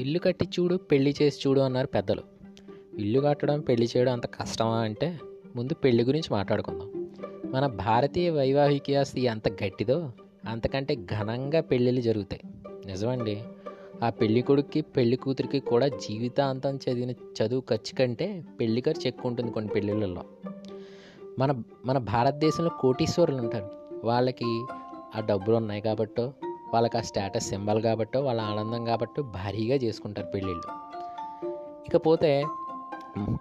ఇల్లు కట్టి చూడు పెళ్ళి చేసి చూడు అన్నారు పెద్దలు. ఇల్లు కట్టడం పెళ్ళి చేయడం అంత కష్టమా అంటే ముందు పెళ్ళి గురించి మాట్లాడుకుందాం. మన భారతీయ వైవాహికయాస్తి ఎంత గట్టిదో అంతకంటే ఘనంగా పెళ్ళిళ్ళు జరుగుతాయి. నిజమండి. ఆ పెళ్ళి కొడుక్కి పెళ్ళి కూతురికి కూడా జీవితాంతం చదివిన చదువు ఖర్చు కంటే పెళ్ళి ఖర్చు ఎక్కువ ఉంటుంది కొన్ని పెళ్ళిళ్ళల్లో మన మన భారతదేశంలో కోటీశ్వరులు ఉంటారు. వాళ్ళకి ఆ డబ్బులు ఉన్నాయి కాబట్టో వాళ్ళకి ఆ స్టేటస్ సింబల్ కాబట్టో వాళ్ళ ఆనందం కాబట్టో భారీగా చేసుకుంటారు పెళ్ళిళ్ళు. ఇకపోతే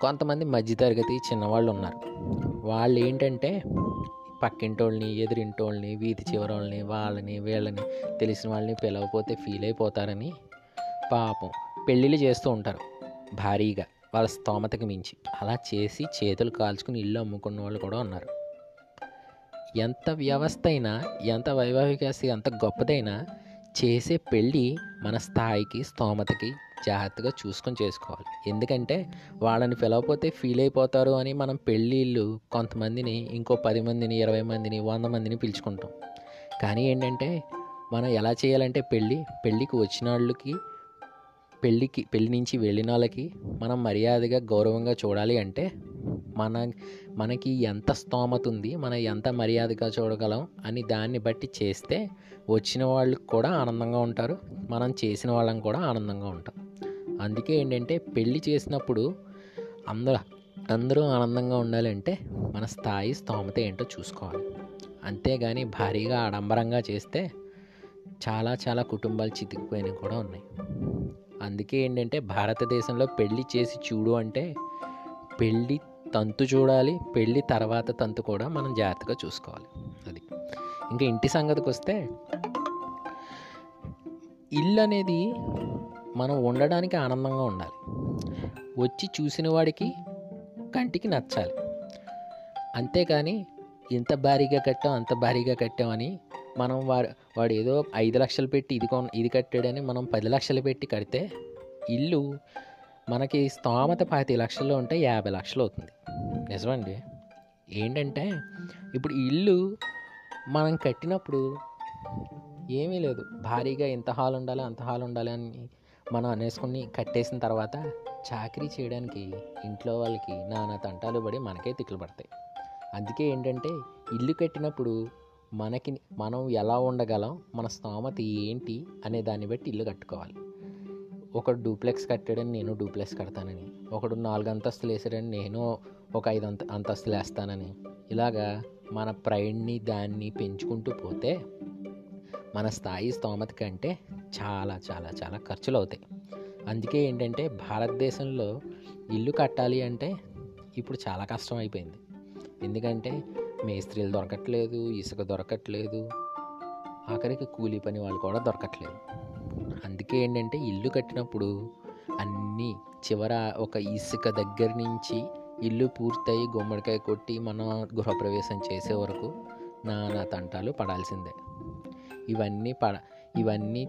కొంతమంది మధ్యతరగతి చిన్నవాళ్ళు ఉన్నారు. వాళ్ళు ఏంటంటే పక్కింటోళ్ళని ఎదురింటోళ్ళని వీధి చివరోళ్ళని వాళ్ళని వీళ్ళని తెలిసిన వాళ్ళని పిలవపోతే ఫీల్ అయిపోతారని పాపం పెళ్ళిళ్ళు చేస్తూ ఉంటారు. భారీగా వాళ్ళ స్తోమతకి మించి. అలా చేసి చేతులు కాల్చుకుని ఇల్లు అమ్ముకున్న వాళ్ళు కూడా ఉన్నారు. ఎంత వ్యవస్థ అయినా ఎంత వైవాహిక ఎంత గొప్పదైనా చేసే పెళ్ళి మన స్థాయికి స్తోమతకి జాగ్రత్తగా చూసుకొని చేసుకోవాలి. ఎందుకంటే వాళ్ళని పిలవకపోతే ఫీల్ అయిపోతారు అని మనం పెళ్ళిళ్ళు కొంతమందిని ఇంకో పది మందిని ఇరవై మందిని వంద మందిని పిలుచుకుంటాం. కానీ ఏంటంటే మనం ఎలా చేయాలంటే పెళ్ళి పెళ్ళికి వచ్చిన వాళ్ళకి పెళ్ళికి పెళ్ళి నుంచి వెళ్ళిన వాళ్ళకి మనం మర్యాదగా గౌరవంగా చూడాలి అంటే మన మనకి ఎంత స్తోమత ఉంది మనం ఎంత మర్యాదగా చూడగలం అని దాన్ని బట్టి చేస్తే వచ్చిన వాళ్ళకి కూడా ఆనందంగా ఉంటారు మనం చేసిన వాళ్ళం కూడా ఆనందంగా ఉంటాం. అందుకే ఏంటంటే పెళ్ళి చేసినప్పుడు అందరూ అందరూ ఆనందంగా ఉండాలంటే మన స్థాయి స్తోమత ఏంటో చూసుకోవాలి. అంతేగాని భారీగా ఆడంబరంగా చేస్తే చాలా చాలా కుటుంబాలు చితికిపోయినవి కూడా ఉన్నాయి. అందుకే ఏంటంటే భారతదేశంలో పెళ్ళి చేసి చూడు అంటే పెళ్ళి తంతు చూడాలి పెళ్ళి తర్వాత తంతు కూడా మనం జాగ్రత్తగా చూసుకోవాలి. అది. ఇంకా ఇంటి సంగతికి వస్తే ఇల్లు అనేది మనం ఉండడానికి ఆనందంగా ఉండాలి. వచ్చి చూసిన వాడికి కంటికి నచ్చాలి. అంతేకాని ఇంత భారీగా కట్టాం అంత భారీగా కట్టామని మనం వాడు వాడు ఏదో ఐదు లక్షలు పెట్టి ఇది కొన్ ఇది కట్టాడని మనం పది లక్షలు పెట్టి కడితే ఇల్లు మనకి స్తోమత పాతి లక్షల్లో ఉంటే యాభై లక్షలు అవుతుంది. నిజమండి. ఏంటంటే ఇప్పుడు ఇల్లు మనం కట్టినప్పుడు ఏమీ లేదు. భారీగా ఇంత హాల్ ఉండాలి అంత హాల్ ఉండాలి అని మనం అనేసుకుని కట్టేసిన తర్వాత చాకరీ చేయడానికి ఇంట్లో వాళ్ళకి నానా తంటాలు పడి మనకే తిట్లు పడతాయి. అందుకే ఏంటంటే ఇల్లు కట్టినప్పుడు మనకి మనం ఎలా ఉండగలం మన స్తోమత ఏంటి అనే దాన్ని బట్టి ఇల్లు కట్టుకోవాలి. ఒకడు డూప్లెక్స్ కట్టాడని నేను డూప్లెక్స్ కడతానని. ఒకడు నాలుగు అంతస్తులు వేసాడని నేను ఒక ఐదు అంత అంతస్తులు వేస్తానని. ఇలాగా మన ప్రైడ్ని దాన్ని పెంచుకుంటూ పోతే మన స్థాయి స్తోమత కంటే చాలా చాలా చాలా ఖర్చులు అవుతాయి అందుకే ఏంటంటే భారతదేశంలో ఇల్లు కట్టాలి అంటే ఇప్పుడు చాలా కష్టం అయిపోయింది ఎందుకంటే మేస్త్రీలు దొరకట్లేదు ఇసుక దొరకట్లేదు ఆఖరికి కూలీ పని వాళ్ళు కూడా దొరకట్లేదు. అందుకే ఏంటంటే ఇల్లు కట్టినప్పుడు అన్నీ చివర ఒక ఇసుక దగ్గర నుంచి ఇల్లు పూర్తయి గుమ్మడికాయ కొట్టి మనం గృహప్రవేశం చేసే వరకు నానా తంటాలు పడాల్సిందే. ఇవన్నీ పడ ఇవన్నీ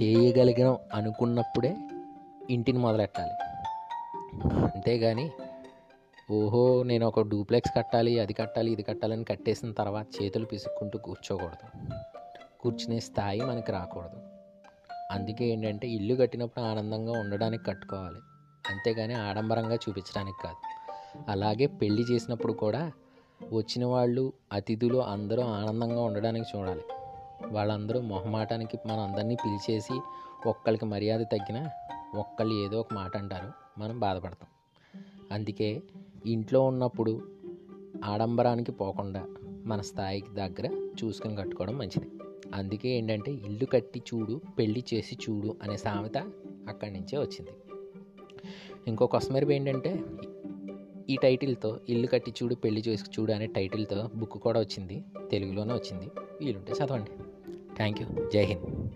చేయగలిగిన అనుకున్నప్పుడే ఇంటిని మొదలెట్టాలి. అంతేగాని ఓహో నేను ఒక డూప్లెక్స్ కట్టాలి అది కట్టాలి ఇది కట్టాలని కట్టేసిన తర్వాత చేతులు పిసుక్కుంటూ కూర్చోకూడదు. కూర్చునే స్థాయి మనకి రాకూడదు. అందుకే ఏంటంటే ఇల్లు కట్టినప్పుడు ఆనందంగా ఉండడానికి కట్టుకోవాలి. అంతేగాని ఆడంబరంగా చూపించడానికి కాదు. అలాగే పెళ్ళి చేసినప్పుడు కూడా వచ్చిన వాళ్ళు అతిథులు అందరూ ఆనందంగా ఉండడానికి చూడాలి. వాళ్ళందరూ మొహమాటానికి మన అందరినీ పిలిచేసి ఒక్కరికి మర్యాద తగ్గినా ఒక్కళ్ళు ఏదో ఒక మాట అంటారు. మనం బాధపడతాం. అందుకే ఇంట్లో ఉన్నప్పుడు ఆడంబరానికి పోకుండా మన స్థాయికి దగ్గర చూసుకొని కట్టుకోవడం మంచిది. అందుకే ఏంటంటే ఇల్లు కట్టి చూడు పెళ్ళి చేసి చూడు అనే సామెత అక్కడి నుంచే వచ్చింది. ఇంకో కొసమెరుపు ఏంటంటే ఈ టైటిల్తో ఇల్లు కట్టి చూడు పెళ్ళి చేసి చూడు అనే టైటిల్తో బుక్ కూడా వచ్చింది తెలుగులోనే వచ్చింది. వీలుంటే చదవండి. థ్యాంక్ యూ జై హింద్.